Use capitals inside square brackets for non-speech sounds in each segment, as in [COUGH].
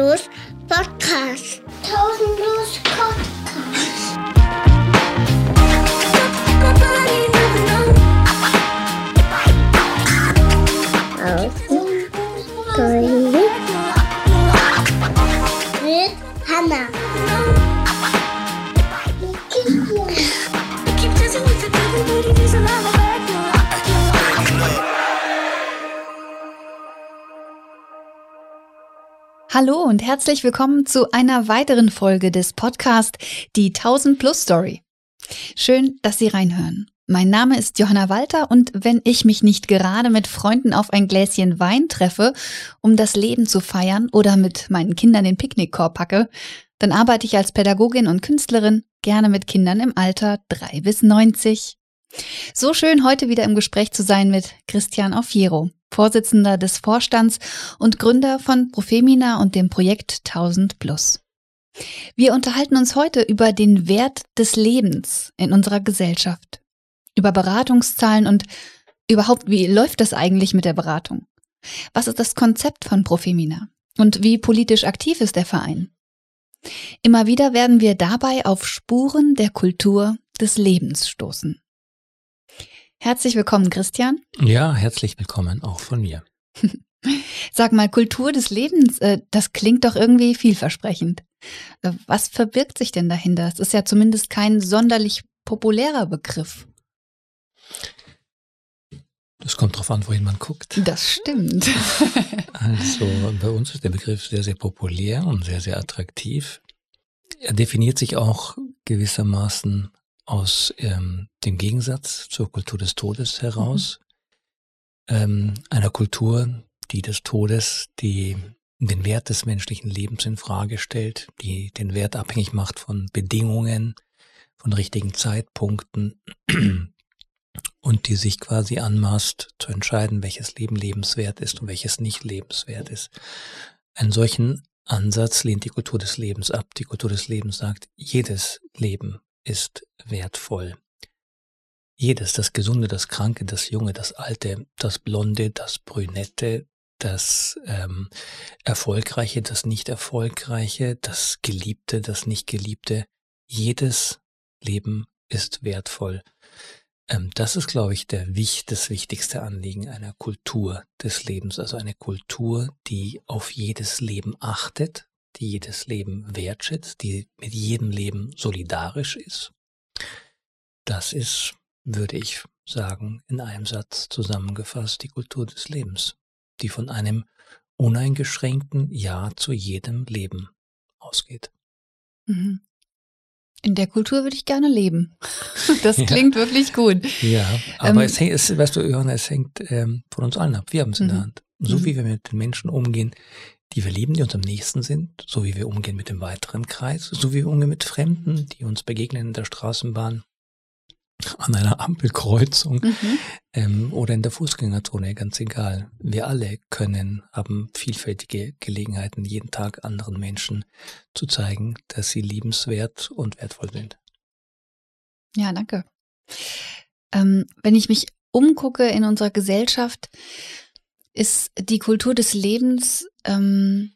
Plus Podcast. 1000 Hallo und herzlich willkommen zu einer weiteren Folge des Podcasts Die 1000 Plus Story. Schön, dass Sie reinhören. Mein Name ist Johanna Walter und wenn ich mich nicht gerade mit Freunden auf ein Gläschen Wein treffe, um das Leben zu feiern oder mit meinen Kindern den Picknickkorb packe, dann arbeite ich als Pädagogin und Künstlerin gerne mit Kindern im Alter 3 bis 90. So schön heute wieder im Gespräch zu sein mit Christian Aufiero, Vorsitzender des Vorstands und Gründer von Profemina und dem Projekt 1000 Plus. Wir unterhalten uns heute über den Wert des Lebens in unserer Gesellschaft, über Beratungszahlen und überhaupt, wie läuft das eigentlich mit der Beratung? Was ist das Konzept von Profemina? Und wie politisch aktiv ist der Verein? Immer wieder werden wir dabei auf Spuren der Kultur des Lebens stoßen. Herzlich willkommen, Christian. Ja, herzlich willkommen auch von mir. [LAUGHS] Sag mal, Kultur des Lebens, äh, das klingt doch irgendwie vielversprechend. Äh, was verbirgt sich denn dahinter? Es ist ja zumindest kein sonderlich populärer Begriff. Das kommt darauf an, wohin man guckt. Das stimmt. [LAUGHS] Also bei uns ist der Begriff sehr, sehr populär und sehr, sehr attraktiv. Er definiert sich auch gewissermaßen aus ähm, dem Gegensatz zur Kultur des Todes heraus. Mhm. Ähm, einer Kultur, die des Todes, die den Wert des menschlichen Lebens in Frage stellt, die den Wert abhängig macht von Bedingungen, von richtigen Zeitpunkten [CLEARS THROAT] und die sich quasi anmaßt zu entscheiden, welches Leben lebenswert ist und welches nicht lebenswert ist. Einen solchen Ansatz lehnt die Kultur des Lebens ab. Die Kultur des Lebens sagt, jedes Leben ist wertvoll. Jedes, das Gesunde, das Kranke, das Junge, das Alte, das Blonde, das Brünette, das ähm, Erfolgreiche, das Nicht-Erfolgreiche, das Geliebte, das Nicht-Geliebte, jedes Leben ist wertvoll. Ähm, das ist, glaube ich, der, das wichtigste Anliegen einer Kultur des Lebens, also eine Kultur, die auf jedes Leben achtet, die jedes Leben wertschätzt, die mit jedem Leben solidarisch ist. Das ist, würde ich sagen, in einem Satz zusammengefasst die Kultur des Lebens, die von einem uneingeschränkten Ja zu jedem Leben ausgeht. Mhm. In der Kultur würde ich gerne leben. [LAUGHS] Das klingt ja. wirklich gut. Ja, aber ähm, es hängt, es, weißt du, Johanna, es hängt ähm, von uns allen ab. Wir haben es in der mhm. Hand. So mhm. wie wir mit den Menschen umgehen, die wir lieben, die uns am nächsten sind, so wie wir umgehen mit dem weiteren Kreis, so wie wir umgehen mit Fremden, die uns begegnen in der Straßenbahn, an einer Ampelkreuzung mhm. ähm, oder in der Fußgängerzone, ganz egal. Wir alle können, haben vielfältige Gelegenheiten, jeden Tag anderen Menschen zu zeigen, dass sie liebenswert und wertvoll sind. Ja, danke. Ähm, wenn ich mich umgucke in unserer Gesellschaft, ist die Kultur des Lebens, ähm,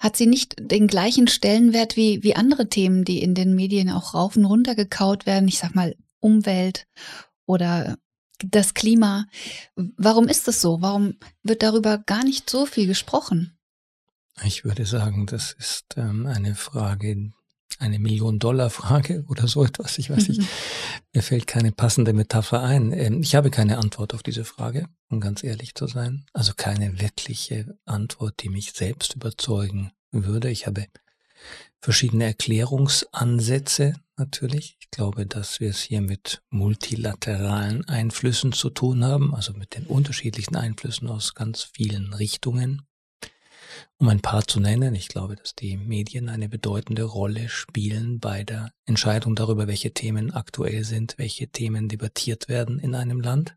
hat sie nicht den gleichen Stellenwert wie, wie andere Themen, die in den Medien auch rauf und runter gekaut werden. Ich sag mal Umwelt oder das Klima. Warum ist das so? Warum wird darüber gar nicht so viel gesprochen? Ich würde sagen, das ist ähm, eine Frage, eine Million-Dollar-Frage [LAUGHS] oder so etwas. Ich weiß nicht, mhm. mir fällt keine passende Metapher ein. Ähm, ich habe keine Antwort auf diese Frage, um ganz ehrlich zu sein. Also keine wirkliche Antwort, die mich selbst überzeugen würde. Ich habe verschiedene Erklärungsansätze natürlich. Ich glaube, dass wir es hier mit multilateralen Einflüssen zu tun haben, also mit den unterschiedlichen Einflüssen aus ganz vielen Richtungen. Um ein paar zu nennen, ich glaube, dass die Medien eine bedeutende Rolle spielen bei der Entscheidung darüber, welche Themen aktuell sind, welche Themen debattiert werden in einem Land.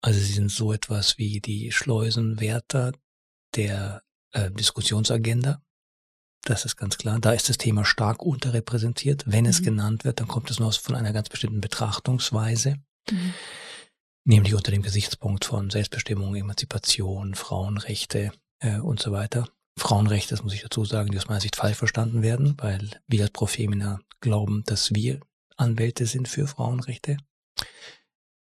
Also sie sind so etwas wie die Schleusenwärter der äh, Diskussionsagenda. Das ist ganz klar. Da ist das Thema stark unterrepräsentiert. Wenn mhm. es genannt wird, dann kommt es nur von einer ganz bestimmten Betrachtungsweise. Mhm. Nämlich unter dem Gesichtspunkt von Selbstbestimmung, Emanzipation, Frauenrechte, äh, und so weiter. Frauenrechte, das muss ich dazu sagen, die aus meiner Sicht falsch verstanden werden, weil wir als Profemina glauben, dass wir Anwälte sind für Frauenrechte,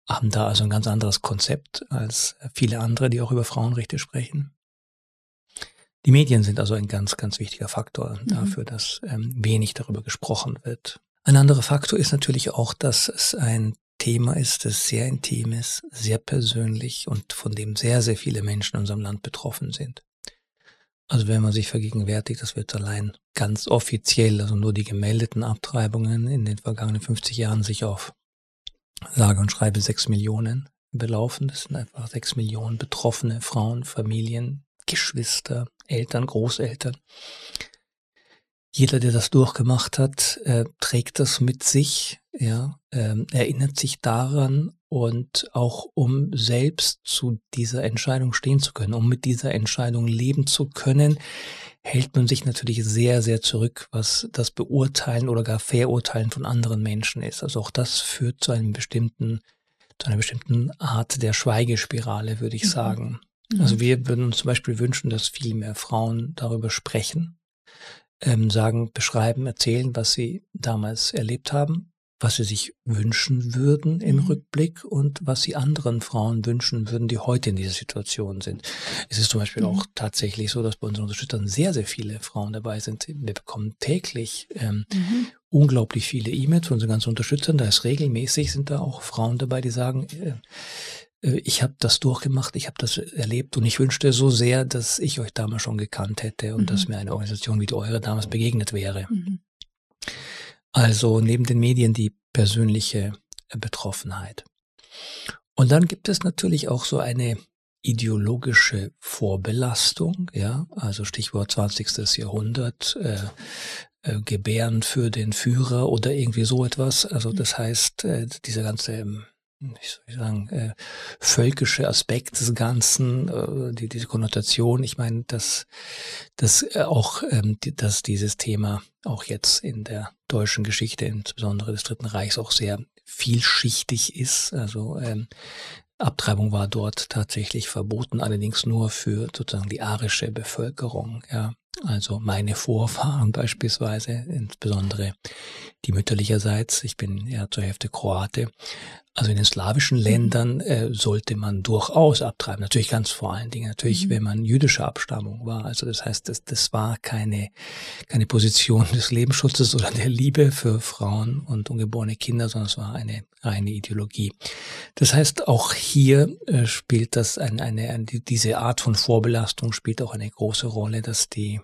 haben da also ein ganz anderes Konzept als viele andere, die auch über Frauenrechte sprechen. Die Medien sind also ein ganz, ganz wichtiger Faktor mhm. dafür, dass ähm, wenig darüber gesprochen wird. Ein anderer Faktor ist natürlich auch, dass es ein Thema ist, das sehr intim ist, sehr persönlich und von dem sehr, sehr viele Menschen in unserem Land betroffen sind. Also wenn man sich vergegenwärtigt, das wird allein ganz offiziell, also nur die gemeldeten Abtreibungen in den vergangenen 50 Jahren sich auf sage und schreibe sechs Millionen belaufen. Das sind einfach sechs Millionen betroffene Frauen, Familien, Geschwister, Eltern, Großeltern. Jeder, der das durchgemacht hat, äh, trägt das mit sich, ja, ähm, erinnert sich daran und auch um selbst zu dieser Entscheidung stehen zu können, um mit dieser Entscheidung leben zu können, hält man sich natürlich sehr, sehr zurück, was das Beurteilen oder gar Verurteilen von anderen Menschen ist. Also auch das führt zu einem bestimmten, zu einer bestimmten Art der Schweigespirale, würde ich mhm. sagen. Mhm. Also wir würden uns zum Beispiel wünschen, dass viel mehr Frauen darüber sprechen, ähm, sagen, beschreiben, erzählen, was sie damals erlebt haben, was sie sich wünschen würden im mhm. Rückblick und was sie anderen Frauen wünschen würden, die heute in dieser Situation sind. Es ist zum Beispiel mhm. auch tatsächlich so, dass bei unseren Unterstützern sehr, sehr viele Frauen dabei sind. Wir bekommen täglich ähm, mhm. unglaublich viele E-Mails von unseren ganzen Unterstützern. Da ist regelmäßig sind da auch Frauen dabei, die sagen, äh, ich habe das durchgemacht, ich habe das erlebt und ich wünschte so sehr, dass ich euch damals schon gekannt hätte und mhm. dass mir eine Organisation wie die eure damals begegnet wäre. Mhm. Also neben den Medien die persönliche Betroffenheit. Und dann gibt es natürlich auch so eine ideologische Vorbelastung, ja, also Stichwort 20. Jahrhundert, äh, äh, Gebären für den Führer oder irgendwie so etwas. Also das heißt, äh, dieser ganze wie soll ich sagen, äh, völkische Aspekt des Ganzen, äh, die, diese Konnotation. Ich meine, dass, dass äh, auch ähm, die, dass dieses Thema auch jetzt in der deutschen Geschichte, insbesondere des Dritten Reichs, auch sehr vielschichtig ist. Also ähm, Abtreibung war dort tatsächlich verboten, allerdings nur für sozusagen die arische Bevölkerung. Ja, also meine Vorfahren [LAUGHS] beispielsweise, insbesondere die mütterlicherseits. Ich bin ja zur Hälfte Kroate. Also in den slawischen mhm. Ländern äh, sollte man durchaus abtreiben. Natürlich ganz vor allen Dingen, natürlich, mhm. wenn man jüdischer Abstammung war. Also das heißt, das, das war keine, keine Position des Lebensschutzes oder der Liebe für Frauen und ungeborene Kinder, sondern es war eine reine Ideologie. Das heißt, auch hier äh, spielt das eine, eine, eine, diese Art von Vorbelastung spielt auch eine große Rolle, dass die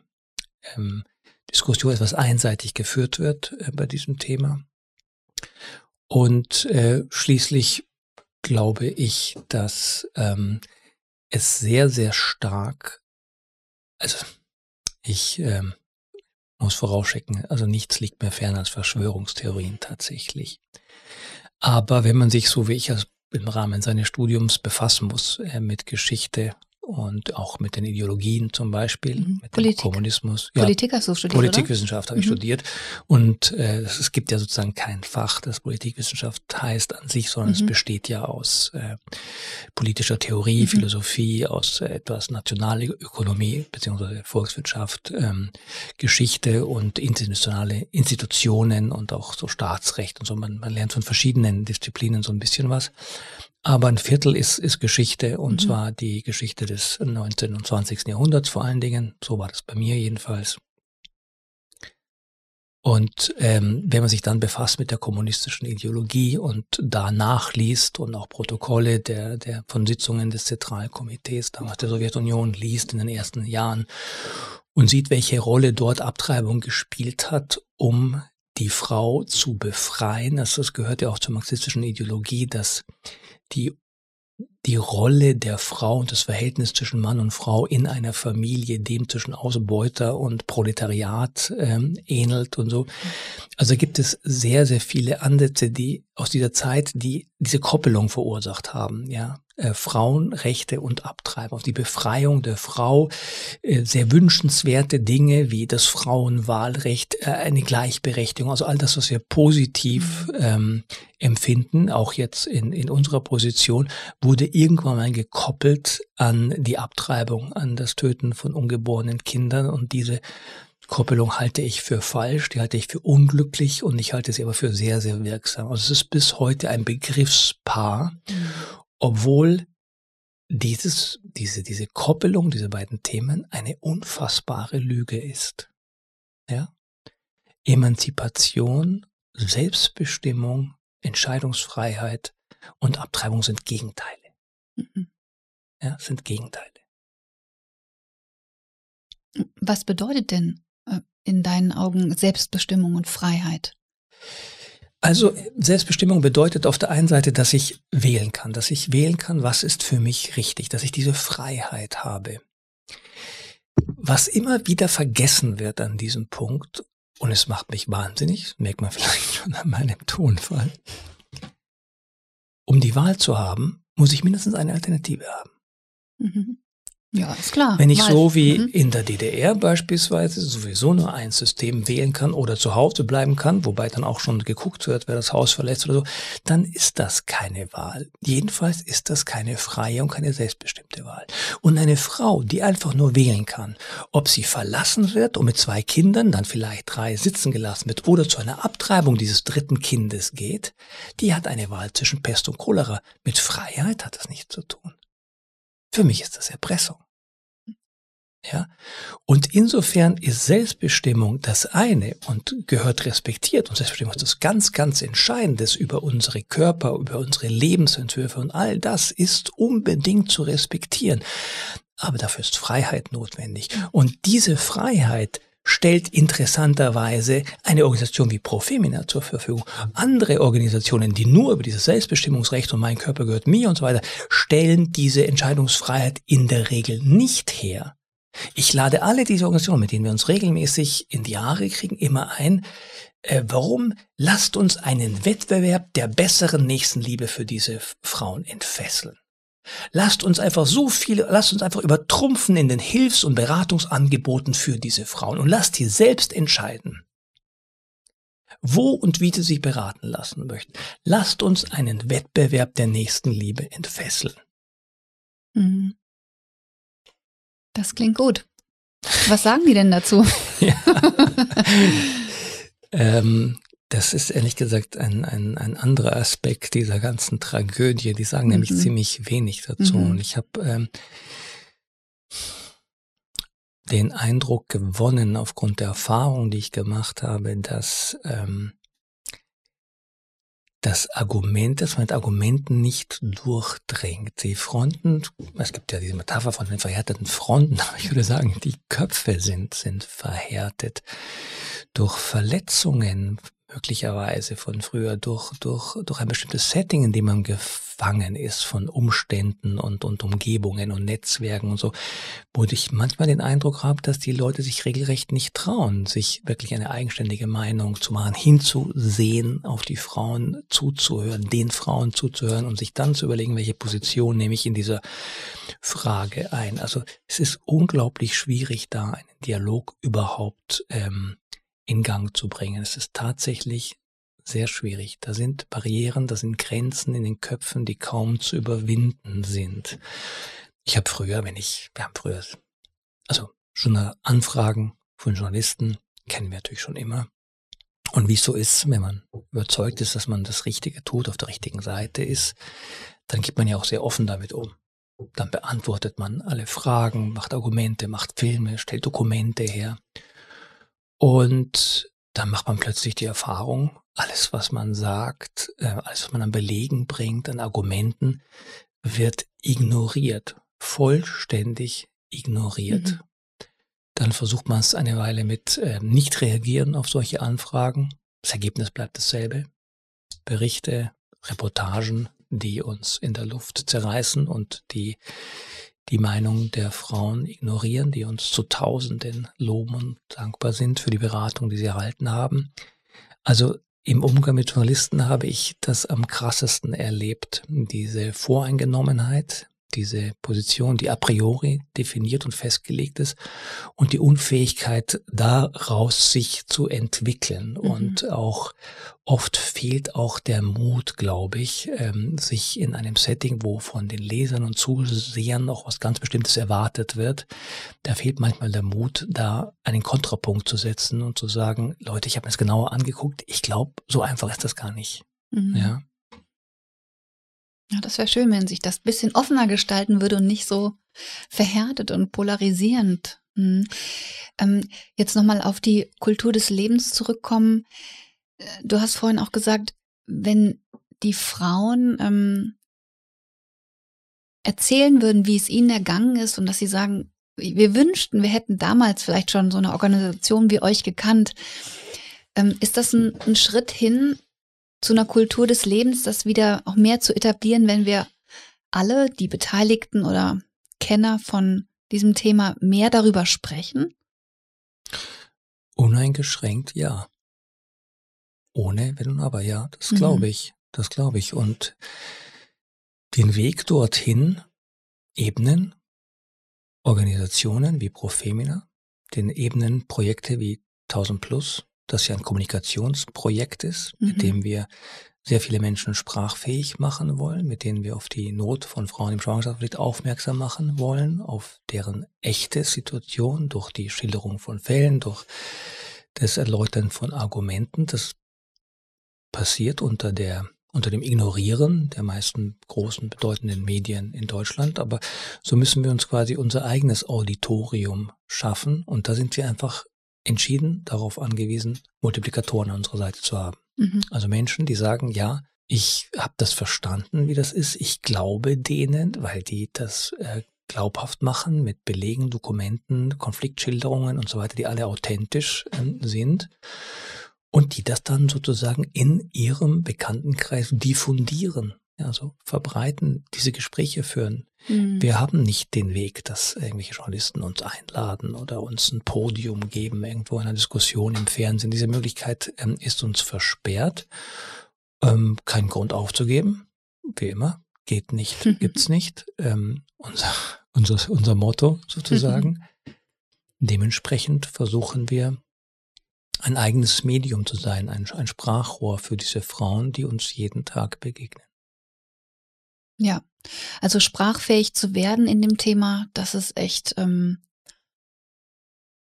ähm, Diskussion etwas einseitig geführt wird äh, bei diesem Thema. Und äh, schließlich glaube ich, dass ähm, es sehr, sehr stark, also ich ähm, muss vorausschicken, also nichts liegt mir fern als Verschwörungstheorien tatsächlich. Aber wenn man sich so wie ich als im Rahmen seines Studiums befassen muss äh, mit Geschichte und auch mit den Ideologien zum Beispiel, mhm. mit Politik. dem Kommunismus. Ja, Politik hast du studiert, Politikwissenschaft habe ich mhm. studiert. Und äh, es gibt ja sozusagen kein Fach, das Politikwissenschaft heißt an sich, sondern mhm. es besteht ja aus äh, politischer Theorie, mhm. Philosophie, aus äh, etwas Nationalökonomie beziehungsweise Volkswirtschaft, ähm, Geschichte und internationale Institutionen und auch so Staatsrecht und so. Man, man lernt von verschiedenen Disziplinen so ein bisschen was. Aber ein Viertel ist, ist Geschichte und mhm. zwar die Geschichte des 19. und 20. Jahrhunderts vor allen Dingen. So war das bei mir jedenfalls. Und ähm, wenn man sich dann befasst mit der kommunistischen Ideologie und da nachliest und auch Protokolle der, der von Sitzungen des Zentralkomitees damals der Sowjetunion liest in den ersten Jahren und sieht, welche Rolle dort Abtreibung gespielt hat, um die Frau zu befreien. Also das gehört ja auch zur marxistischen Ideologie, dass die die Rolle der Frau und das Verhältnis zwischen Mann und Frau in einer Familie dem zwischen Ausbeuter und Proletariat ähm, ähnelt und so. Also gibt es sehr, sehr viele Ansätze, die aus dieser Zeit, die diese Koppelung verursacht haben, ja. Äh, Frauenrechte und Abtreibung, auf die Befreiung der Frau, äh, sehr wünschenswerte Dinge wie das Frauenwahlrecht, äh, eine Gleichberechtigung, also all das, was wir positiv mhm. ähm, Empfinden, auch jetzt in, in unserer Position, wurde irgendwann mal gekoppelt an die Abtreibung, an das Töten von ungeborenen Kindern und diese Koppelung halte ich für falsch, die halte ich für unglücklich und ich halte sie aber für sehr, sehr wirksam. Also es ist bis heute ein Begriffspaar, mhm. obwohl dieses, diese, diese Koppelung, diese beiden Themen eine unfassbare Lüge ist. Ja? Emanzipation, Selbstbestimmung, Entscheidungsfreiheit und Abtreibung sind Gegenteile. Mhm. Ja, sind Gegenteile. Was bedeutet denn in deinen Augen Selbstbestimmung und Freiheit? Also Selbstbestimmung bedeutet auf der einen Seite, dass ich wählen kann, dass ich wählen kann, was ist für mich richtig, dass ich diese Freiheit habe. Was immer wieder vergessen wird an diesem Punkt, und es macht mich wahnsinnig, merkt man [LAUGHS] vielleicht schon an meinem Tonfall, um die Wahl zu haben, muss ich mindestens eine Alternative haben. Mhm. Ja, ist klar. Wenn ich Mal. so wie mhm. in der DDR beispielsweise sowieso nur ein System wählen kann oder zu Hause bleiben kann, wobei dann auch schon geguckt wird, wer das Haus verlässt oder so, dann ist das keine Wahl. Jedenfalls ist das keine freie und keine selbstbestimmte Wahl. Und eine Frau, die einfach nur wählen kann, ob sie verlassen wird und mit zwei Kindern, dann vielleicht drei sitzen gelassen wird oder zu einer Abtreibung dieses dritten Kindes geht, die hat eine Wahl zwischen Pest und Cholera. Mit Freiheit hat das nichts zu tun. Für mich ist das Erpressung. Ja? Und insofern ist Selbstbestimmung das eine und gehört respektiert. Und Selbstbestimmung ist das ganz, ganz Entscheidendes über unsere Körper, über unsere Lebensentwürfe und all das ist unbedingt zu respektieren. Aber dafür ist Freiheit notwendig. Und diese Freiheit stellt interessanterweise eine Organisation wie Profemina zur Verfügung. Andere Organisationen, die nur über dieses Selbstbestimmungsrecht und mein Körper gehört mir und so weiter, stellen diese Entscheidungsfreiheit in der Regel nicht her. Ich lade alle diese Organisationen, mit denen wir uns regelmäßig in die Haare kriegen, immer ein. Äh, warum? Lasst uns einen Wettbewerb der besseren Nächstenliebe für diese Frauen entfesseln. Lasst uns einfach so viele, lasst uns einfach übertrumpfen in den Hilfs- und Beratungsangeboten für diese Frauen und lasst sie selbst entscheiden, wo und wie sie sich beraten lassen möchten. Lasst uns einen Wettbewerb der Nächstenliebe entfesseln. Mhm. Das klingt gut. Was sagen die denn dazu? [LAUGHS] [LAUGHS] ähm, das ist ehrlich gesagt ein, ein, ein anderer Aspekt dieser ganzen Tragödie. Die sagen mhm. nämlich ziemlich wenig dazu. Mhm. Und ich habe ähm, den Eindruck gewonnen, aufgrund der Erfahrung, die ich gemacht habe, dass ähm, das Argument, dass man mit Argumenten nicht durchdringt. Die Fronten, es gibt ja diese Metapher von den verhärteten Fronten, [LAUGHS] aber ich würde sagen, die Köpfe sind, sind verhärtet durch Verletzungen, möglicherweise von früher durch, durch, durch ein bestimmtes Setting, in dem man gefangen ist von Umständen und, und Umgebungen und Netzwerken und so, wo ich manchmal den Eindruck habe, dass die Leute sich regelrecht nicht trauen, sich wirklich eine eigenständige Meinung zu machen, hinzusehen, auf die Frauen zuzuhören, den Frauen zuzuhören und sich dann zu überlegen, welche Position nehme ich in dieser Frage ein. Also es ist unglaublich schwierig, da einen Dialog überhaupt ähm, in Gang zu bringen. Es ist tatsächlich sehr schwierig. Da sind Barrieren, da sind Grenzen in den Köpfen, die kaum zu überwinden sind. Ich habe früher, wenn ich, wir haben früher, also schon Anfragen von Journalisten, kennen wir natürlich schon immer. Und wie es so ist, wenn man überzeugt ist, dass man das Richtige tut, auf der richtigen Seite ist, dann geht man ja auch sehr offen damit um. Dann beantwortet man alle Fragen, macht Argumente, macht Filme, stellt Dokumente her. Und dann macht man plötzlich die Erfahrung, alles, was man sagt, äh, alles, was man an Belegen bringt, an Argumenten, wird ignoriert, vollständig ignoriert. Mhm. Dann versucht man es eine Weile mit äh, nicht reagieren auf solche Anfragen. Das Ergebnis bleibt dasselbe. Berichte, Reportagen, die uns in der Luft zerreißen und die die Meinung der Frauen ignorieren, die uns zu Tausenden loben und dankbar sind für die Beratung, die sie erhalten haben. Also im Umgang mit Journalisten habe ich das am krassesten erlebt, diese Voreingenommenheit, diese Position, die a priori definiert und festgelegt ist und die Unfähigkeit daraus sich zu entwickeln. Mhm. Und auch oft fehlt auch der Mut, glaube ich, ähm, sich in einem Setting, wo von den Lesern und Zusehern noch was ganz Bestimmtes erwartet wird, da fehlt manchmal der Mut, da einen Kontrapunkt zu setzen und zu sagen, Leute, ich habe mir das genauer angeguckt, ich glaube, so einfach ist das gar nicht. Mhm. Ja. Ja, das wäre schön, wenn sich das bisschen offener gestalten würde und nicht so verhärtet und polarisierend. Hm. Ähm, jetzt nochmal auf die Kultur des Lebens zurückkommen. Äh, du hast vorhin auch gesagt, wenn die Frauen ähm, erzählen würden, wie es ihnen ergangen ist und dass sie sagen, wir wünschten, wir hätten damals vielleicht schon so eine Organisation wie euch gekannt. Ähm, ist das ein, ein Schritt hin zu einer Kultur des Lebens, das wieder auch mehr zu etablieren, wenn wir alle, die Beteiligten oder Kenner von diesem Thema, mehr darüber sprechen? Uneingeschränkt ja. Ohne Wenn und Aber, ja, das glaube mhm. ich. Das glaube ich. Und den Weg dorthin ebnen Organisationen wie Profemina, den ebnen Projekte wie 1000 Plus, das ja ein Kommunikationsprojekt ist, mhm. mit dem wir sehr viele Menschen sprachfähig machen wollen, mit denen wir auf die Not von Frauen im Schwangerschaftskonflikt aufmerksam machen wollen, auf deren echte Situation durch die Schilderung von Fällen, durch das Erläutern von Argumenten. Das passiert unter der unter dem Ignorieren der meisten großen bedeutenden Medien in Deutschland. Aber so müssen wir uns quasi unser eigenes Auditorium schaffen. Und da sind wir einfach entschieden darauf angewiesen, Multiplikatoren an unserer Seite zu haben. Mhm. Also Menschen, die sagen, ja, ich habe das verstanden, wie das ist. Ich glaube denen, weil die das äh, glaubhaft machen mit Belegen, Dokumenten, Konfliktschilderungen und so weiter, die alle authentisch äh, sind und die das dann sozusagen in ihrem Bekanntenkreis diffundieren also verbreiten, diese Gespräche führen. Mhm. Wir haben nicht den Weg, dass irgendwelche Journalisten uns einladen oder uns ein Podium geben, irgendwo in einer Diskussion im Fernsehen. Diese Möglichkeit ähm, ist uns versperrt. Ähm, kein Grund aufzugeben, wie immer. Geht nicht, [LAUGHS] gibt's nicht. Ähm, unser, unser, unser Motto sozusagen. [LAUGHS] Dementsprechend versuchen wir, ein eigenes Medium zu sein, ein, ein Sprachrohr für diese Frauen, die uns jeden Tag begegnen. Ja, also sprachfähig zu werden in dem Thema, das ist echt, ähm,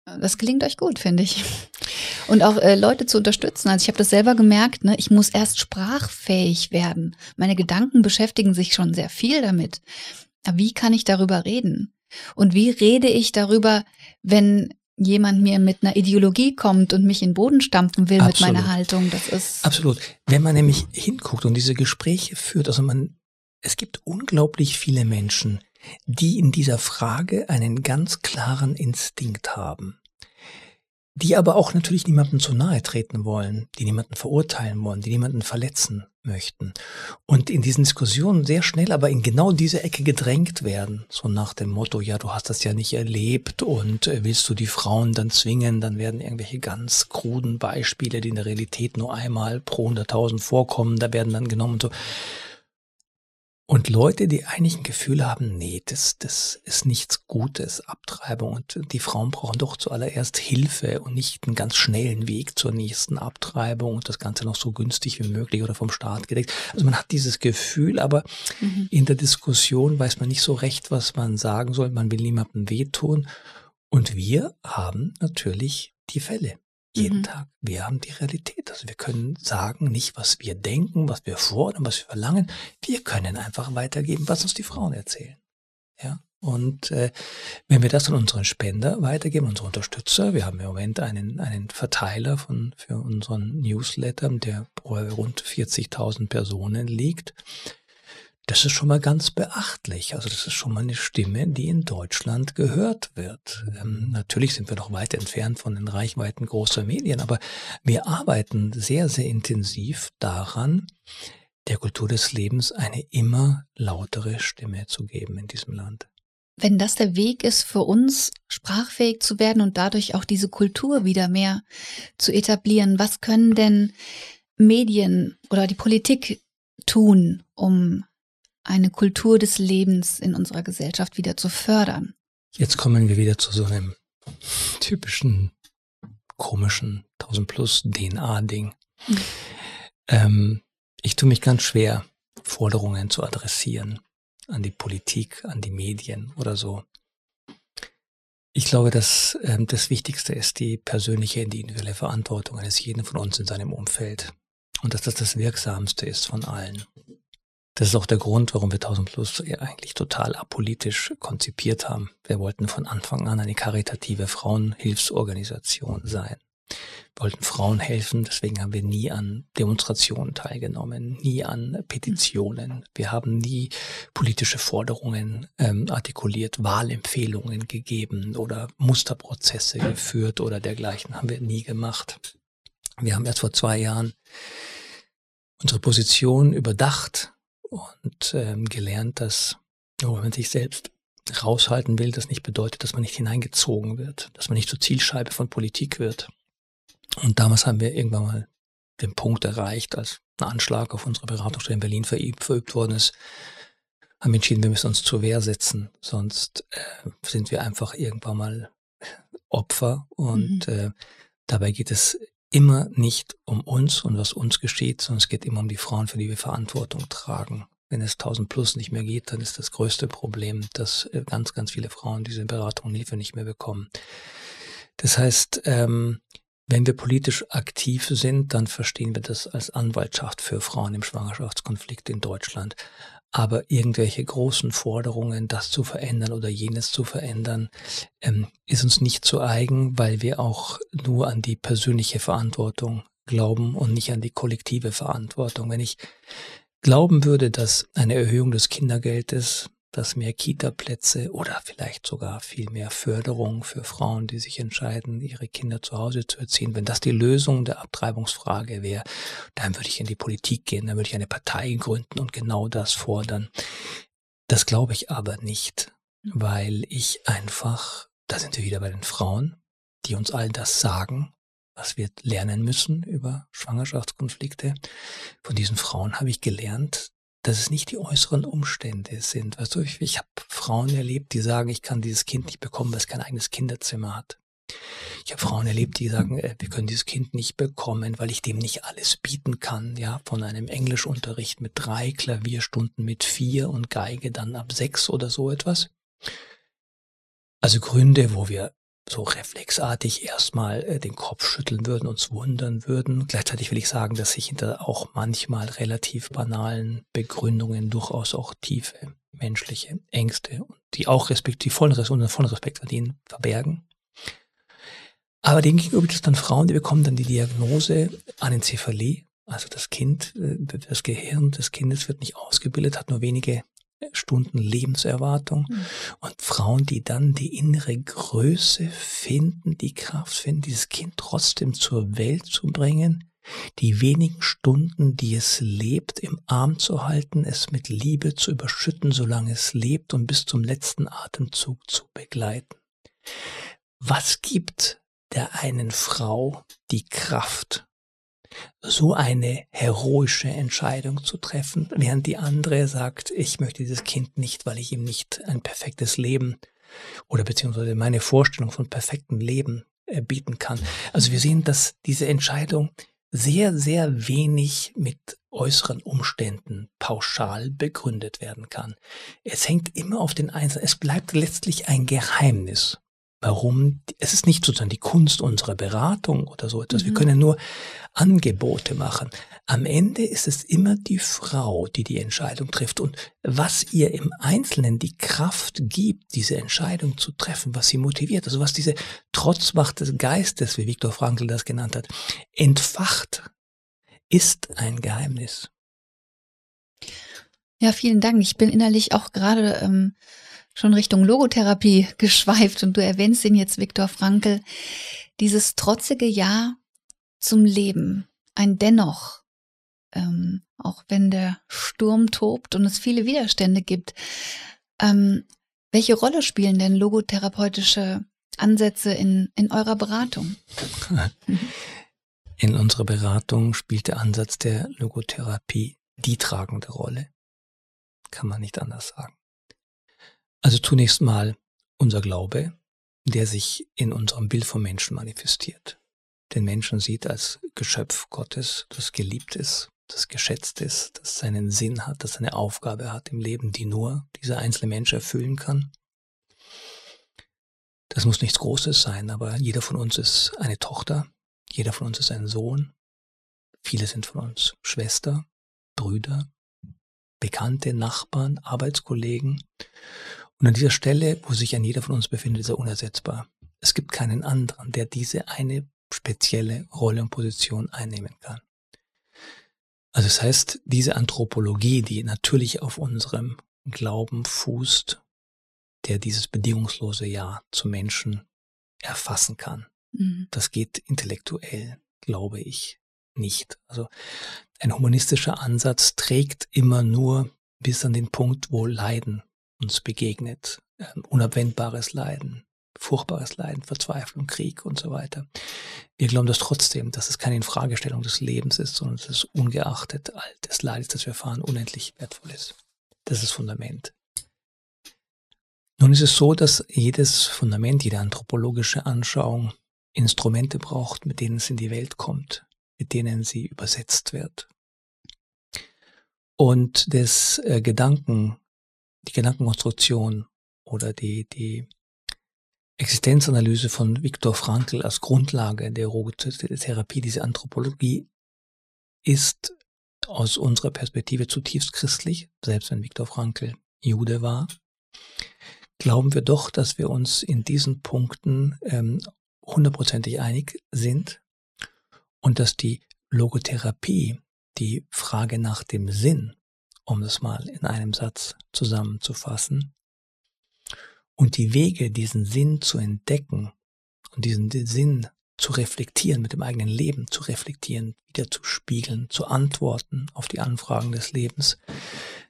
das gelingt euch gut, finde ich. [LAUGHS] Und auch äh, Leute zu unterstützen. Also ich habe das selber gemerkt, ne, ich muss erst sprachfähig werden. Meine Gedanken beschäftigen sich schon sehr viel damit. Aber wie kann ich darüber reden? Und wie rede ich darüber, wenn jemand mir mit einer Ideologie kommt und mich in den Boden stampfen will Absolut. mit meiner Haltung? Das ist Absolut. Wenn man nämlich hinguckt und diese Gespräche führt, also man es gibt unglaublich viele Menschen, die in dieser Frage einen ganz klaren Instinkt haben, die aber auch natürlich niemandem zu nahe treten wollen, die niemanden verurteilen wollen, die niemanden verletzen möchten und in diesen Diskussionen sehr schnell aber in genau diese Ecke gedrängt werden, so nach dem Motto, ja, du hast das ja nicht erlebt und äh, willst du die Frauen dann zwingen, dann werden irgendwelche ganz kruden Beispiele, die in der Realität nur einmal pro hunderttausend vorkommen, da werden dann genommen und so. Und Leute, die eigentlich ein Gefühl haben, nee, das, das ist nichts Gutes, Abtreibung und die Frauen brauchen doch zuallererst Hilfe und nicht einen ganz schnellen Weg zur nächsten Abtreibung und das Ganze noch so günstig wie möglich oder vom Staat gedeckt. Also man hat dieses Gefühl, aber mhm. in der Diskussion weiß man nicht so recht, was man sagen soll. Man will niemandem wehtun. Und wir haben natürlich die Fälle jeden mhm. Tag. Wir haben die Realität. Also wir können sagen, nicht was wir denken, was wir fordern, was wir verlangen. Wir können einfach weitergeben, was uns die Frauen erzählen. Ja. Und äh, wenn wir das an unseren Spender weitergeben, unsere Unterstützer, wir haben im Moment einen, einen Verteiler von, für unseren Newsletter, der pro rund 40.000 Personen liegt, das ist schon mal ganz beachtlich. Also das ist schon mal eine Stimme, die in Deutschland gehört wird. Ähm, natürlich sind wir noch weit entfernt von den Reichweiten großer Medien, aber wir arbeiten sehr, sehr intensiv daran, der Kultur des Lebens eine immer lautere Stimme zu geben in diesem Land. Wenn das der Weg ist für uns, sprachfähig zu werden und dadurch auch diese Kultur wieder mehr zu etablieren, was können denn Medien oder die Politik tun, um eine Kultur des Lebens in unserer Gesellschaft wieder zu fördern. Jetzt kommen wir wieder zu so einem typischen, komischen 1000 plus DNA-Ding. Mhm. Ähm, ich tue mich ganz schwer, Forderungen zu adressieren an die Politik, an die Medien oder so. Ich glaube, dass ähm, das Wichtigste ist die persönliche, individuelle Verantwortung eines jeden von uns in seinem Umfeld. Und dass das das Wirksamste ist von allen. Das ist auch der Grund, warum wir 1000 Plus eigentlich total apolitisch konzipiert haben. Wir wollten von Anfang an eine karitative Frauenhilfsorganisation sein. Wir wollten Frauen helfen, deswegen haben wir nie an Demonstrationen teilgenommen, nie an Petitionen. Wir haben nie politische Forderungen ähm, artikuliert, Wahlempfehlungen gegeben oder Musterprozesse geführt oder dergleichen. Haben wir nie gemacht. Wir haben erst vor zwei Jahren unsere Position überdacht und ähm, gelernt, dass oh, wenn man sich selbst raushalten will, das nicht bedeutet, dass man nicht hineingezogen wird, dass man nicht zur Zielscheibe von Politik wird. Und damals haben wir irgendwann mal den Punkt erreicht, als ein Anschlag auf unsere Beratungsstelle in Berlin verübt, verübt worden ist, haben entschieden, wir müssen uns zur Wehr setzen, sonst äh, sind wir einfach irgendwann mal Opfer und mhm. äh, dabei geht es immer nicht um uns und was uns geschieht, sondern es geht immer um die Frauen, für die wir Verantwortung tragen. Wenn es 1000 plus nicht mehr geht, dann ist das größte Problem, dass äh, ganz, ganz viele Frauen diese Beratung und Hilfe nicht mehr bekommen. Das heißt, ähm, wenn wir politisch aktiv sind, dann verstehen wir das als Anwaltschaft für Frauen im Schwangerschaftskonflikt in Deutschland. Aber irgendwelche großen Forderungen, das zu verändern oder jenes zu verändern, ähm, ist uns nicht zu eigen, weil wir auch nur an die persönliche Verantwortung glauben und nicht an die kollektive Verantwortung. Wenn ich glauben würde, dass eine Erhöhung des Kindergeldes dass mehr Kita-Plätze oder vielleicht sogar viel mehr Förderung für Frauen, die sich entscheiden, ihre Kinder zu Hause zu erziehen. Wenn das die Lösung der Abtreibungsfrage wäre, dann würde ich in die Politik gehen, dann würde ich eine Partei gründen und genau das fordern. Das glaube ich aber nicht, weil ich einfach, da sind wir wieder bei den Frauen, die uns all das sagen, was wir lernen müssen über Schwangerschaftskonflikte. Von diesen Frauen habe ich gelernt, dass es nicht die äußeren Umstände sind. Weißt du, ich, ich habe Frauen erlebt, die sagen, ich kann dieses Kind nicht bekommen, weil es kein eigenes Kinderzimmer hat. Ich habe Frauen erlebt, die sagen, äh, wir können dieses Kind nicht bekommen, weil ich dem nicht alles bieten kann, ja, von einem Englischunterricht mit drei Klavierstunden mit vier und Geige dann ab sechs oder so etwas. Also Gründe, wo wir so reflexartig erstmal äh, den Kopf schütteln würden, uns wundern würden. Gleichzeitig will ich sagen, dass sich hinter auch manchmal relativ banalen Begründungen durchaus auch tiefe menschliche Ängste, die auch Respekt, die vollen, vollen Respekt verdienen, verbergen. Aber dem gegenüber gibt es dann Frauen, die bekommen dann die Diagnose Anencephalie, also das Kind, äh, das Gehirn des Kindes wird nicht ausgebildet, hat nur wenige Stunden Lebenserwartung mhm. und Frauen, die dann die innere Größe finden, die Kraft finden, dieses Kind trotzdem zur Welt zu bringen, die wenigen Stunden, die es lebt, im Arm zu halten, es mit Liebe zu überschütten, solange es lebt und bis zum letzten Atemzug zu begleiten. Was gibt der einen Frau die Kraft, so eine heroische Entscheidung zu treffen, während die andere sagt, ich möchte dieses Kind nicht, weil ich ihm nicht ein perfektes Leben oder beziehungsweise meine Vorstellung von perfektem Leben äh, bieten kann. Also wir sehen, dass diese Entscheidung sehr, sehr wenig mit äußeren Umständen pauschal begründet werden kann. Es hängt immer auf den Einzelnen. Es bleibt letztlich ein Geheimnis warum, es ist nicht sozusagen die Kunst unserer Beratung oder so etwas. Mhm. Wir können nur Angebote machen. Am Ende ist es immer die Frau, die die Entscheidung trifft. Und was ihr im Einzelnen die Kraft gibt, diese Entscheidung zu treffen, was sie motiviert, also was diese Trotzmacht des Geistes, wie Viktor Frankl das genannt hat, entfacht, ist ein Geheimnis. Ja, vielen Dank. Ich bin innerlich auch gerade ähm, schon Richtung Logotherapie [LAUGHS] geschweift und du erwähnst ihn jetzt, Viktor Frankl, dieses trotzige Ja zum Leben, ein Dennoch, ähm, auch wenn der Sturm tobt und es viele Widerstände gibt. Ähm, welche Rolle spielen denn logotherapeutische Ansätze in, in eurer Beratung? [LAUGHS] In unserer Beratung spielt der Ansatz der Logotherapie die tragende Rolle. kann man nicht anders sagen. Also zunächst mal unser Glaube, der sich in unserem Bild vom Menschen manifestiert. Den Menschen sieht als Geschöpf Gottes, das geliebt ist, das geschätzt ist, das seinen Sinn hat, das eine Aufgabe hat im Leben, die nur dieser einzelne Mensch erfüllen kann. Das muss nichts Großes sein, aber jeder von uns ist eine Tochter, jeder von uns ist ein Sohn, viele sind von uns Schwester, Brüder, Bekannte, Nachbarn, Arbeitskollegen. Und an dieser Stelle, wo sich ein jeder von uns befindet, ist er unersetzbar. Es gibt keinen anderen, der diese eine spezielle Rolle und Position einnehmen kann. Also das heißt, diese Anthropologie, die natürlich auf unserem Glauben fußt, der dieses bedingungslose Ja zum Menschen erfassen kann. Mhm. Das geht intellektuell, glaube ich, nicht. Also ein humanistischer Ansatz trägt immer nur bis an den Punkt, wo Leiden uns begegnet, ähm, unabwendbares Leiden, furchtbares Leiden, Verzweiflung, Krieg und so weiter. Wir glauben das trotzdem, dass es keine Infragestellung des Lebens ist, sondern dass es ungeachtet all des Leides, das wir erfahren, unendlich wertvoll ist. Das ist das Fundament. Nun ist es so, dass jedes Fundament, jede anthropologische Anschauung Instrumente braucht, mit denen es in die Welt kommt, mit denen sie übersetzt wird. Und das äh, Gedanken, die Gedankenkonstruktion oder die, die Existenzanalyse von Viktor Frankl als Grundlage der Therapie, diese Anthropologie, ist aus unserer Perspektive zutiefst christlich, selbst wenn Viktor Frankl Jude war, glauben wir doch, dass wir uns in diesen Punkten ähm, hundertprozentig einig sind und dass die Logotherapie, die Frage nach dem Sinn, um das mal in einem Satz zusammenzufassen, und die Wege, diesen Sinn zu entdecken und diesen Sinn zu reflektieren, mit dem eigenen Leben zu reflektieren, wieder zu spiegeln, zu antworten auf die Anfragen des Lebens,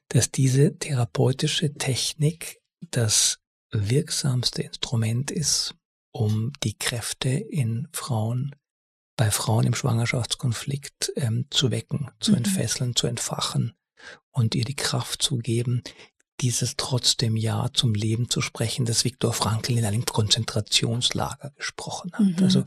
dass diese therapeutische Technik das wirksamste Instrument ist, um die Kräfte in Frauen, bei Frauen im Schwangerschaftskonflikt ähm, zu wecken, zu mhm. entfesseln, zu entfachen und ihr die Kraft zu geben, dieses trotzdem Ja zum Leben zu sprechen, das Viktor Frankl in einem Konzentrationslager gesprochen hat. Mhm. Also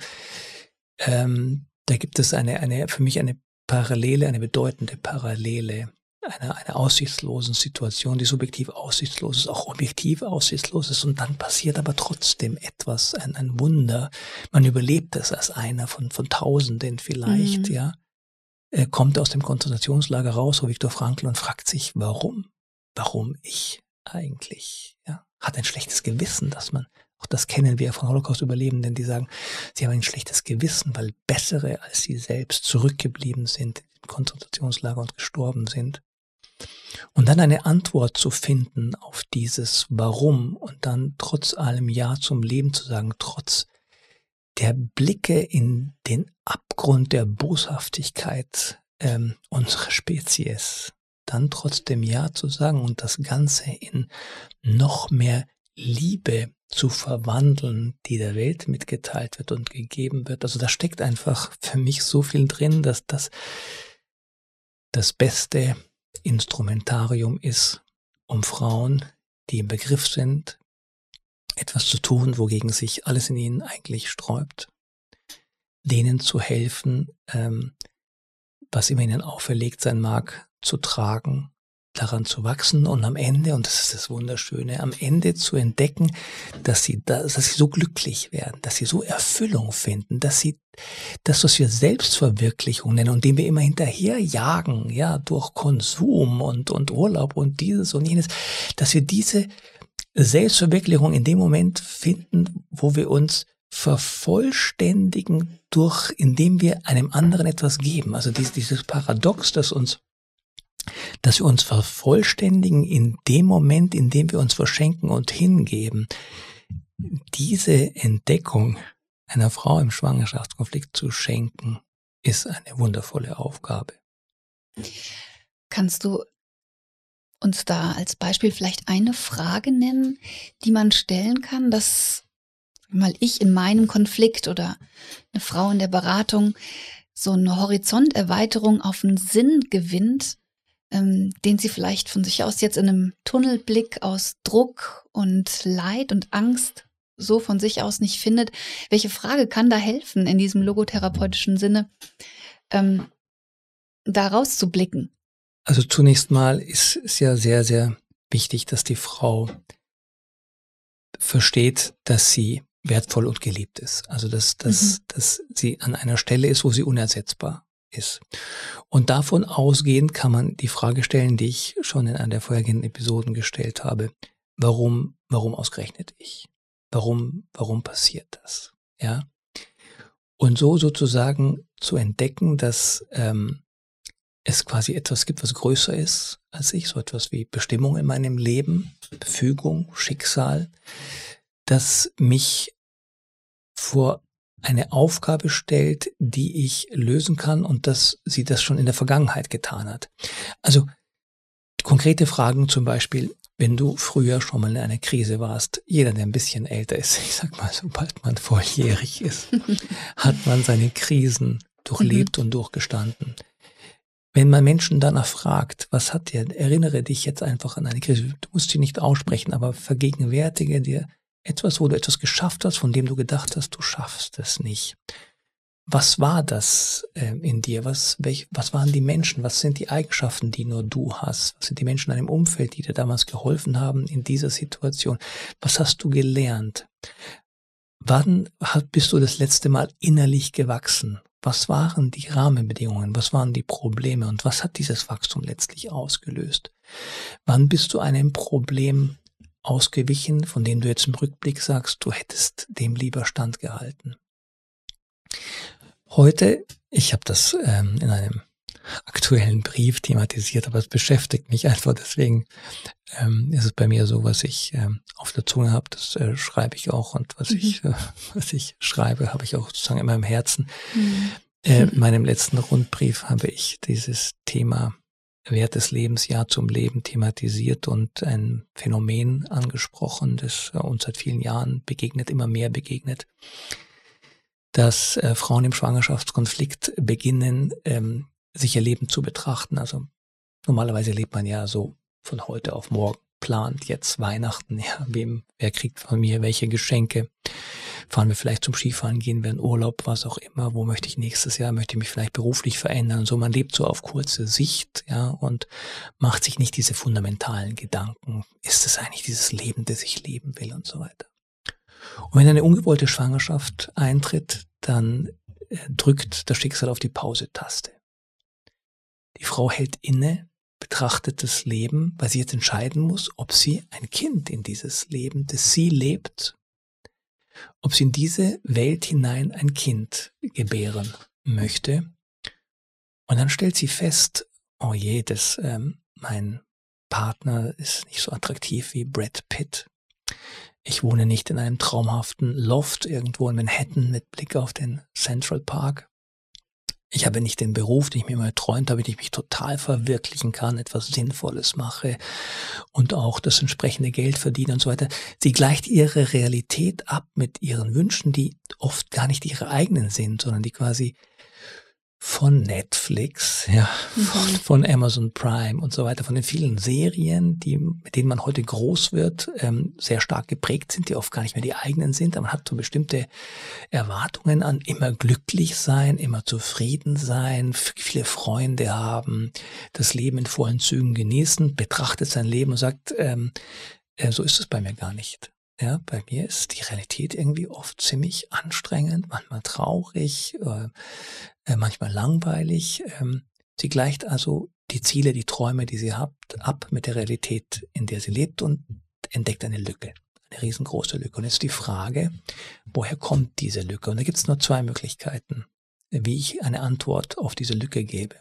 ähm, da gibt es eine, eine, für mich eine Parallele, eine bedeutende Parallele einer, einer aussichtslosen Situation, die subjektiv aussichtslos ist, auch objektiv aussichtslos ist und dann passiert aber trotzdem etwas, ein, ein Wunder. Man überlebt es als einer von, von Tausenden vielleicht, mhm. ja. Er kommt aus dem Konzentrationslager raus, so Viktor Frankl, und fragt sich, warum? warum ich eigentlich, ja, hat ein schlechtes Gewissen, dass man, auch das kennen wir von Holocaust-Überlebenden, die sagen, sie haben ein schlechtes Gewissen, weil bessere als sie selbst zurückgeblieben sind im Konzentrationslager und gestorben sind. Und dann eine Antwort zu finden auf dieses Warum und dann trotz allem Ja zum Leben zu sagen, trotz der Blicke in den Abgrund der Boshaftigkeit ähm, unserer Spezies, dann trotzdem Ja zu sagen und das Ganze in noch mehr Liebe zu verwandeln, die der Welt mitgeteilt wird und gegeben wird. Also da steckt einfach für mich so viel drin, dass das das beste Instrumentarium ist, um Frauen, die im Begriff sind, etwas zu tun, wogegen sich alles in ihnen eigentlich sträubt, denen zu helfen, ähm, was immer ihnen auferlegt sein mag, zu tragen, daran zu wachsen und am Ende, und das ist das Wunderschöne, am Ende zu entdecken, dass sie, dass sie so glücklich werden, dass sie so Erfüllung finden, dass sie das, was wir Selbstverwirklichung nennen und dem wir immer hinterher jagen, ja, durch Konsum und, und Urlaub und dieses und jenes, dass wir diese Selbstverwirklichung in dem Moment finden, wo wir uns vervollständigen durch, indem wir einem anderen etwas geben. Also dieses, Paradox, das uns dass wir uns vervollständigen in dem Moment, in dem wir uns verschenken und hingeben. Diese Entdeckung einer Frau im Schwangerschaftskonflikt zu schenken, ist eine wundervolle Aufgabe. Kannst du uns da als Beispiel vielleicht eine Frage nennen, die man stellen kann, dass mal ich in meinem Konflikt oder eine Frau in der Beratung so eine Horizonterweiterung auf einen Sinn gewinnt, ähm, den sie vielleicht von sich aus jetzt in einem Tunnelblick aus Druck und Leid und Angst so von sich aus nicht findet. Welche Frage kann da helfen in diesem logotherapeutischen Sinne, ähm, da rauszublicken? Also zunächst mal ist es ja sehr, sehr wichtig, dass die Frau versteht, dass sie wertvoll und geliebt ist. Also dass, dass, mhm. dass sie an einer Stelle ist, wo sie unersetzbar ist. Und davon ausgehend kann man die Frage stellen, die ich schon in einer der vorhergehenden Episoden gestellt habe. Warum, warum ausgerechnet ich? Warum, warum passiert das? Ja. Und so sozusagen zu entdecken, dass ähm, es quasi etwas gibt, was größer ist als ich, so etwas wie Bestimmung in meinem Leben, Fügung, Schicksal, das mich vor eine Aufgabe stellt, die ich lösen kann und dass sie das schon in der Vergangenheit getan hat. Also konkrete Fragen zum Beispiel, wenn du früher schon mal in einer Krise warst, jeder, der ein bisschen älter ist, [LAUGHS] ich sag mal, sobald man volljährig ist, [LAUGHS] hat man seine Krisen durchlebt mhm. und durchgestanden. Wenn man Menschen danach fragt, was hat dir, erinnere dich jetzt einfach an eine Krise. Du musst sie nicht aussprechen, aber vergegenwärtige dir etwas, wo du etwas geschafft hast, von dem du gedacht hast, du schaffst es nicht. Was war das äh, in dir? Was, welch, was waren die Menschen? Was sind die Eigenschaften, die nur du hast? Was sind die Menschen in deinem Umfeld, die dir damals geholfen haben in dieser Situation? Was hast du gelernt? Wann bist du das letzte Mal innerlich gewachsen? Was waren die Rahmenbedingungen? Was waren die Probleme? Und was hat dieses Wachstum letztlich ausgelöst? Wann bist du einem Problem ausgewichen, von dem du jetzt im Rückblick sagst, du hättest dem lieber standgehalten? Heute, ich habe das ähm, in einem aktuellen Brief thematisiert, aber es beschäftigt mich einfach. Deswegen ähm, ist es bei mir so, was ich ähm, auf der Zunge habe, das äh, schreibe ich auch und was mhm. ich äh, [LAUGHS] was ich schreibe, habe ich auch sozusagen in meinem Herzen. Mhm. Äh, in meinem letzten Rundbrief habe ich dieses Thema Wert des Lebens, Ja zum Leben thematisiert und ein Phänomen angesprochen, das äh, uns seit vielen Jahren begegnet, immer mehr begegnet, dass äh, Frauen im Schwangerschaftskonflikt beginnen, ähm, sich ihr Leben zu betrachten. Also normalerweise lebt man ja so von heute auf morgen, plant jetzt Weihnachten, [LAUGHS] ja, wem, wer kriegt von mir welche Geschenke, fahren wir vielleicht zum Skifahren, gehen wir in Urlaub, was auch immer, wo möchte ich nächstes Jahr, möchte ich mich vielleicht beruflich verändern so. Man lebt so auf kurze Sicht, ja, und macht sich nicht diese fundamentalen Gedanken. Ist es eigentlich dieses Leben, das ich leben will und so weiter. Und wenn eine ungewollte Schwangerschaft eintritt, dann äh, drückt das Schicksal auf die Pause-Taste. Die Frau hält inne, betrachtet das Leben, weil sie jetzt entscheiden muss, ob sie ein Kind in dieses Leben, das sie lebt, ob sie in diese Welt hinein ein Kind gebären möchte. Und dann stellt sie fest, oh je, das, ähm, mein Partner ist nicht so attraktiv wie Brad Pitt. Ich wohne nicht in einem traumhaften Loft irgendwo in Manhattan mit Blick auf den Central Park. Ich habe nicht den Beruf, den ich mir mal träumt habe, den ich mich total verwirklichen kann, etwas Sinnvolles mache und auch das entsprechende Geld verdiene und so weiter. Sie gleicht ihre Realität ab mit ihren Wünschen, die oft gar nicht ihre eigenen sind, sondern die quasi von Netflix, ja, von, mhm. von, Amazon Prime und so weiter, von den vielen Serien, die, mit denen man heute groß wird, ähm, sehr stark geprägt sind, die oft gar nicht mehr die eigenen sind, aber man hat so bestimmte Erwartungen an immer glücklich sein, immer zufrieden sein, viele Freunde haben, das Leben in vollen Zügen genießen, betrachtet sein Leben und sagt, ähm, äh, so ist es bei mir gar nicht. Ja, bei mir ist die Realität irgendwie oft ziemlich anstrengend, manchmal traurig, äh, äh, manchmal langweilig. Ähm, sie gleicht also die Ziele, die Träume, die sie hat, ab mit der Realität, in der sie lebt und entdeckt eine Lücke, eine riesengroße Lücke. Und jetzt die Frage, woher kommt diese Lücke? Und da gibt es nur zwei Möglichkeiten, wie ich eine Antwort auf diese Lücke gebe.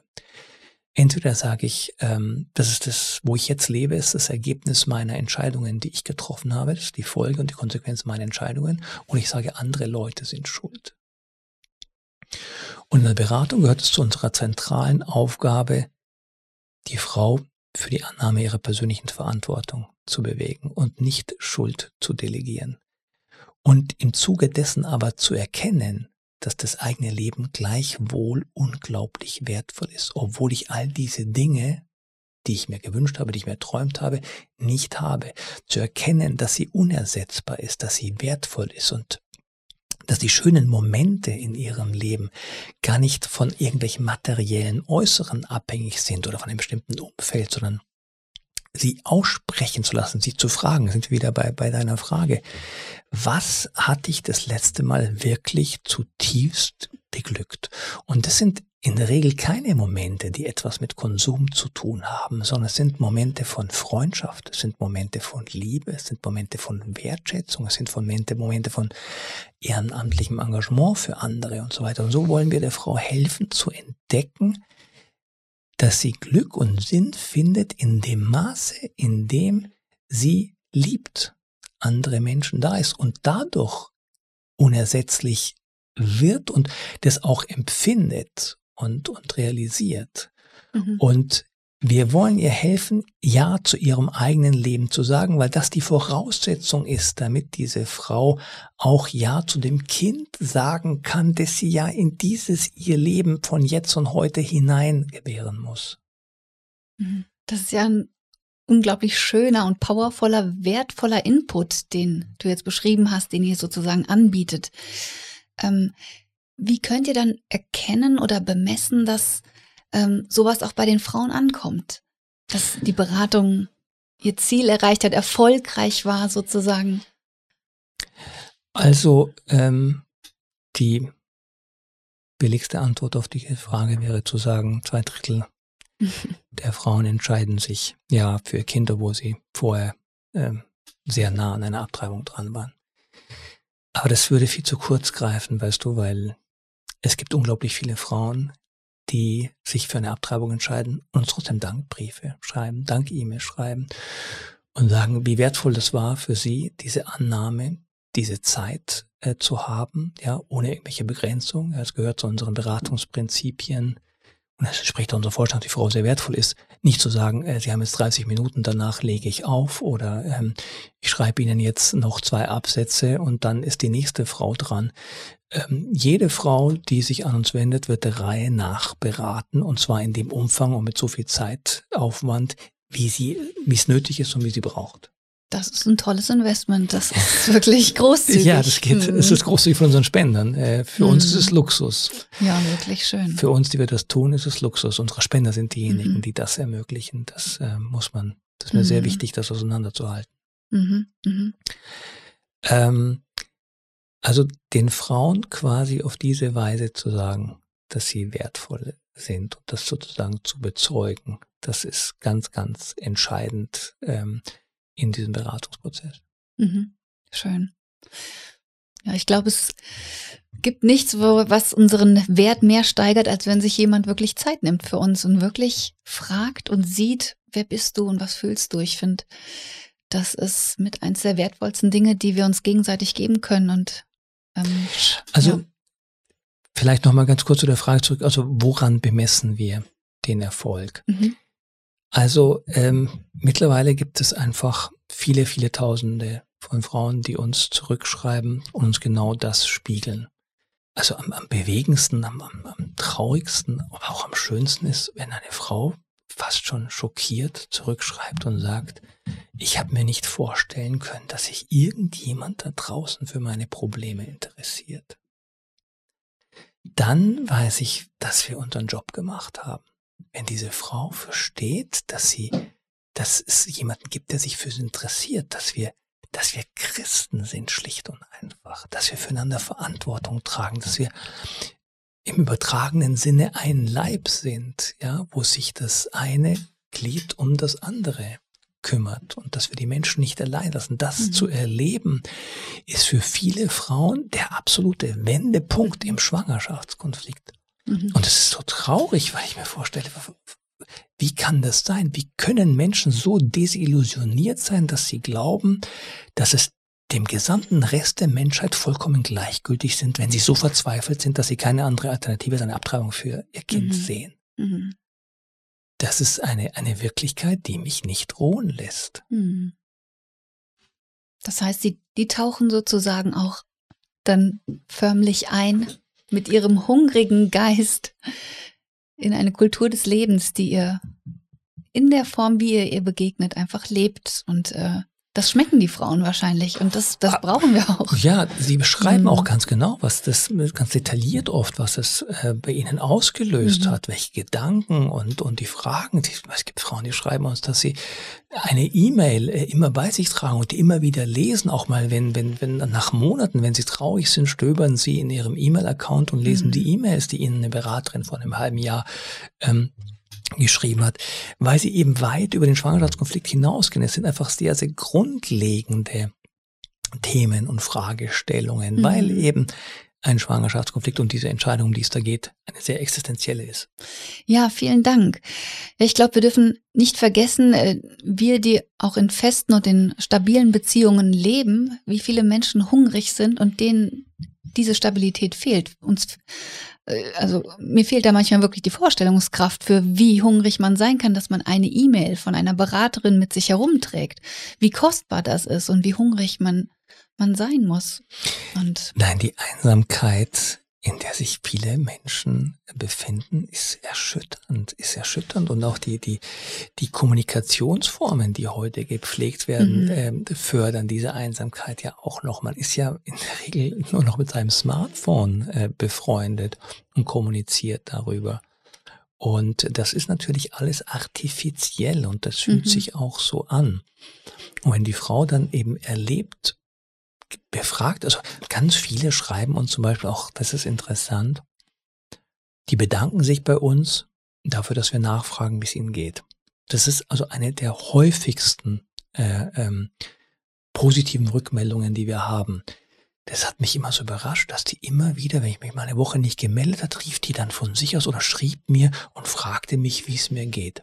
Entweder sage ich, ähm, das ist das, wo ich jetzt lebe, ist das Ergebnis meiner Entscheidungen, die ich getroffen habe, das ist die Folge und die Konsequenz meiner Entscheidungen. Und ich sage, andere Leute sind schuld. Und in der Beratung gehört es zu unserer zentralen Aufgabe, die Frau für die Annahme ihrer persönlichen Verantwortung zu bewegen und nicht Schuld zu delegieren. Und im Zuge dessen aber zu erkennen, dass das eigene Leben gleichwohl unglaublich wertvoll ist, obwohl ich all diese Dinge die ich mir gewünscht habe, die ich mir erträumt habe, nicht habe. Zu erkennen, dass sie unersetzbar ist, dass sie wertvoll ist und dass die schönen Momente in ihrem Leben gar nicht von irgendwelchen materiellen Äußeren abhängig sind oder von einem bestimmten Umfeld, sondern sie aussprechen zu lassen, sie zu fragen, sind wir wieder bei, bei deiner Frage. Was hat dich das letzte Mal wirklich zutiefst beglückt? Und das sind in der Regel keine Momente, die etwas mit Konsum zu tun haben, sondern es sind Momente von Freundschaft, es sind Momente von Liebe, es sind Momente von Wertschätzung, es sind Momente, Momente von ehrenamtlichem Engagement für andere und so weiter. Und so wollen wir der Frau helfen zu entdecken, dass sie Glück und Sinn findet in dem Maße, in dem sie liebt, andere Menschen da ist und dadurch unersetzlich wird und das auch empfindet und, und realisiert. Mhm. Und wir wollen ihr helfen, Ja zu ihrem eigenen Leben zu sagen, weil das die Voraussetzung ist, damit diese Frau auch Ja zu dem Kind sagen kann, dass sie ja in dieses ihr Leben von jetzt und heute hinein gebären muss. Mhm. Das ist ja ein unglaublich schöner und powervoller, wertvoller Input, den du jetzt beschrieben hast, den ihr sozusagen anbietet. Ähm, wie könnt ihr dann erkennen oder bemessen, dass ähm, sowas auch bei den Frauen ankommt? Dass die Beratung ihr Ziel erreicht hat, erfolgreich war sozusagen? Also ähm, die billigste Antwort auf diese Frage wäre zu sagen, zwei Drittel [LAUGHS] der Frauen entscheiden sich ja für Kinder, wo sie vorher ähm, sehr nah an einer Abtreibung dran waren. Aber das würde viel zu kurz greifen, weißt du, weil es gibt unglaublich viele Frauen, die sich für eine Abtreibung entscheiden und trotzdem Dankbriefe schreiben, Dank-E-Mails schreiben und sagen, wie wertvoll das war für sie, diese Annahme, diese Zeit äh, zu haben, ja, ohne irgendwelche Begrenzung. Es gehört zu unseren Beratungsprinzipien, es spricht unser Vorstand, die Frau sehr wertvoll ist, nicht zu sagen, äh, Sie haben jetzt 30 Minuten, danach lege ich auf oder ähm, ich schreibe Ihnen jetzt noch zwei Absätze und dann ist die nächste Frau dran. Ähm, jede Frau, die sich an uns wendet, wird der Reihe nach beraten und zwar in dem Umfang und mit so viel Zeitaufwand, wie sie, wie es nötig ist und wie sie braucht. Das ist ein tolles Investment. Das ist wirklich [LAUGHS] großzügig. ja, das geht. Mhm. Es ist großzügig von unseren Spendern. Äh, für uns ist es mhm. Luxus. Ja, wirklich schön. Für uns, die wir das tun, ist es Luxus. Unsere Spender sind diejenigen, mhm. die das ermöglichen. Das äh, muss man, das ist mir sehr wichtig, das auseinanderzuhalten. Mhm. Ähm, also den Frauen quasi auf diese Weise zu sagen, dass sie wertvoll sind und das sozusagen zu bezeugen, das ist ganz, ganz entscheidend. Ähm, in diesem Beratungsprozess. Mhm. Schön. Ja, ich glaube, es gibt nichts, wo, was unseren Wert mehr steigert, als wenn sich jemand wirklich Zeit nimmt für uns und wirklich fragt und sieht, wer bist du und was fühlst du. Ich finde, das ist mit eins der wertvollsten Dinge, die wir uns gegenseitig geben können. Und ähm, also ja. vielleicht noch mal ganz kurz zu der Frage zurück. Also woran bemessen wir den Erfolg? Mhm. Also ähm, mittlerweile gibt es einfach viele, viele Tausende von Frauen, die uns zurückschreiben und uns genau das spiegeln. Also am, am bewegendsten, am, am, am traurigsten, aber auch am schönsten ist, wenn eine Frau fast schon schockiert zurückschreibt und sagt, ich habe mir nicht vorstellen können, dass sich irgendjemand da draußen für meine Probleme interessiert. Dann weiß ich, dass wir unseren Job gemacht haben wenn diese Frau versteht, dass sie, dass es jemanden gibt, der sich für sie interessiert, dass wir, dass wir Christen sind, schlicht und einfach, dass wir füreinander Verantwortung tragen, dass wir im übertragenen Sinne ein Leib sind, ja, wo sich das eine Glied um das andere kümmert und dass wir die Menschen nicht allein lassen. Das mhm. zu erleben, ist für viele Frauen der absolute Wendepunkt im Schwangerschaftskonflikt. Mhm. Und es ist so traurig, weil ich mir vorstelle, wie kann das sein? Wie können Menschen so desillusioniert sein, dass sie glauben, dass es dem gesamten Rest der Menschheit vollkommen gleichgültig sind, wenn sie so verzweifelt sind, dass sie keine andere Alternative als eine Abtreibung für ihr Kind mhm. sehen. Mhm. Das ist eine, eine Wirklichkeit, die mich nicht ruhen lässt. Mhm. Das heißt, die, die tauchen sozusagen auch dann förmlich ein mit ihrem hungrigen Geist in eine Kultur des Lebens, die ihr in der Form, wie ihr ihr begegnet, einfach lebt. Und äh, das schmecken die Frauen wahrscheinlich und das, das brauchen wir auch. Ja, sie beschreiben Mhm. auch ganz genau, was das, ganz detailliert oft, was es äh, bei ihnen ausgelöst Mhm. hat, welche Gedanken und, und die Fragen. Die, es gibt Frauen, die schreiben uns, dass sie eine E-Mail äh, immer bei sich tragen und die immer wieder lesen, auch mal, wenn, wenn, wenn nach Monaten, wenn sie traurig sind, stöbern sie in ihrem E-Mail-Account und lesen Mhm. die E-Mails, die ihnen eine Beraterin vor einem halben Jahr ähm, geschrieben hat, weil sie eben weit über den Schwangerschaftskonflikt hinausgehen. Es sind einfach sehr, sehr grundlegende Themen und Fragestellungen, Mhm. weil eben ein Schwangerschaftskonflikt und diese Entscheidung, um die es da geht, eine sehr existenzielle ist. Ja, vielen Dank. Ich glaube, wir dürfen nicht vergessen, äh, wir, die auch in festen und in stabilen Beziehungen leben, wie viele Menschen hungrig sind und denen diese Stabilität fehlt. Uns, also mir fehlt da manchmal wirklich die Vorstellungskraft für, wie hungrig man sein kann, dass man eine E-Mail von einer Beraterin mit sich herumträgt, wie kostbar das ist und wie hungrig man man sein muss. Und Nein, die Einsamkeit, in der sich viele Menschen befinden, ist erschütternd, ist erschütternd und auch die, die, die Kommunikationsformen, die heute gepflegt werden, Mhm. ähm, fördern diese Einsamkeit ja auch noch. Man ist ja in der Regel nur noch mit seinem Smartphone äh, befreundet und kommuniziert darüber. Und das ist natürlich alles artifiziell und das fühlt Mhm. sich auch so an. Und wenn die Frau dann eben erlebt, befragt, also ganz viele schreiben uns zum Beispiel auch, das ist interessant, die bedanken sich bei uns dafür, dass wir nachfragen, wie es ihnen geht. Das ist also eine der häufigsten äh, ähm, positiven Rückmeldungen, die wir haben. Das hat mich immer so überrascht, dass die immer wieder, wenn ich mich mal eine Woche nicht gemeldet hat, rief die dann von sich aus oder schrieb mir und fragte mich, wie es mir geht.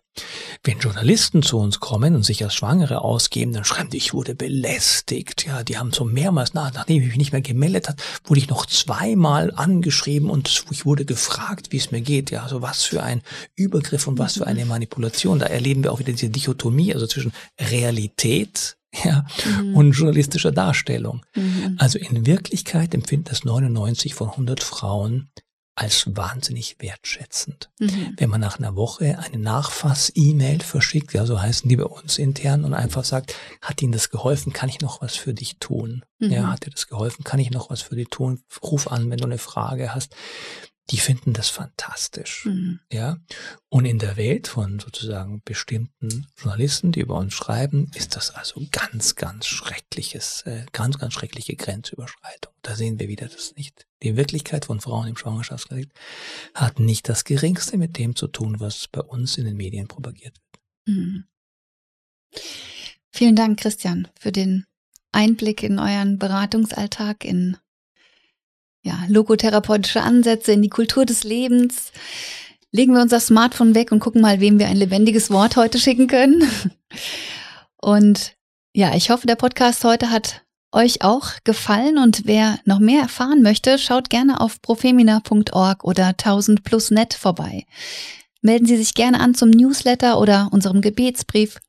Wenn Journalisten zu uns kommen und sich als Schwangere ausgeben, dann schreiben die, ich wurde belästigt. Ja, die haben so mehrmals, nach, nachdem ich mich nicht mehr gemeldet hat, wurde ich noch zweimal angeschrieben und ich wurde gefragt, wie es mir geht. Ja, also was für ein Übergriff und was für eine Manipulation. Da erleben wir auch wieder diese Dichotomie, also zwischen Realität [LAUGHS] ja, Mhm. und journalistischer Darstellung. Mhm. Also in Wirklichkeit empfinden das 99 von 100 Frauen als wahnsinnig wertschätzend. Mhm. Wenn man nach einer Woche eine Nachfass-E-Mail verschickt, ja, so heißen die bei uns intern, und einfach sagt, hat Ihnen das geholfen, kann ich noch was für dich tun? Mhm. Ja, hat dir das geholfen, kann ich noch was für dich tun? Ruf an, wenn du eine Frage hast. Die finden das fantastisch. Mhm. Ja, und in der Welt von sozusagen bestimmten Journalisten, die über uns schreiben, ist das also ganz, ganz schreckliches, äh, ganz, ganz schreckliche Grenzüberschreitung. Da sehen wir wieder das nicht. Die Wirklichkeit von Frauen im Schwangerschaftskonflikt hat nicht das Geringste mit dem zu tun, was bei uns in den Medien propagiert wird. Mhm. Vielen Dank, Christian, für den Einblick in euren Beratungsalltag, in ja, logotherapeutische Ansätze, in die Kultur des Lebens. Legen wir unser Smartphone weg und gucken mal, wem wir ein lebendiges Wort heute schicken können. [LAUGHS] Und ja, ich hoffe, der Podcast heute hat euch auch gefallen und wer noch mehr erfahren möchte, schaut gerne auf profemina.org oder 1000 plus net vorbei. Melden Sie sich gerne an zum Newsletter oder unserem Gebetsbrief.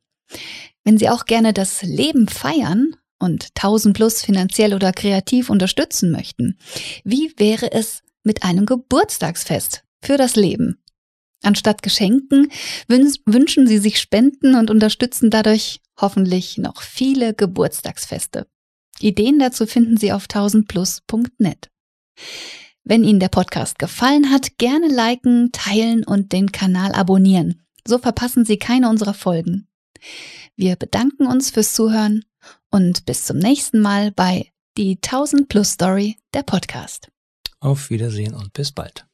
Wenn Sie auch gerne das Leben feiern und 1000 plus finanziell oder kreativ unterstützen möchten, wie wäre es mit einem Geburtstagsfest für das Leben? Anstatt Geschenken wün- wünschen Sie sich Spenden und unterstützen dadurch hoffentlich noch viele Geburtstagsfeste. Ideen dazu finden Sie auf 1000plus.net. Wenn Ihnen der Podcast gefallen hat, gerne liken, teilen und den Kanal abonnieren. So verpassen Sie keine unserer Folgen. Wir bedanken uns fürs Zuhören und bis zum nächsten Mal bei die 1000 Plus Story, der Podcast. Auf Wiedersehen und bis bald.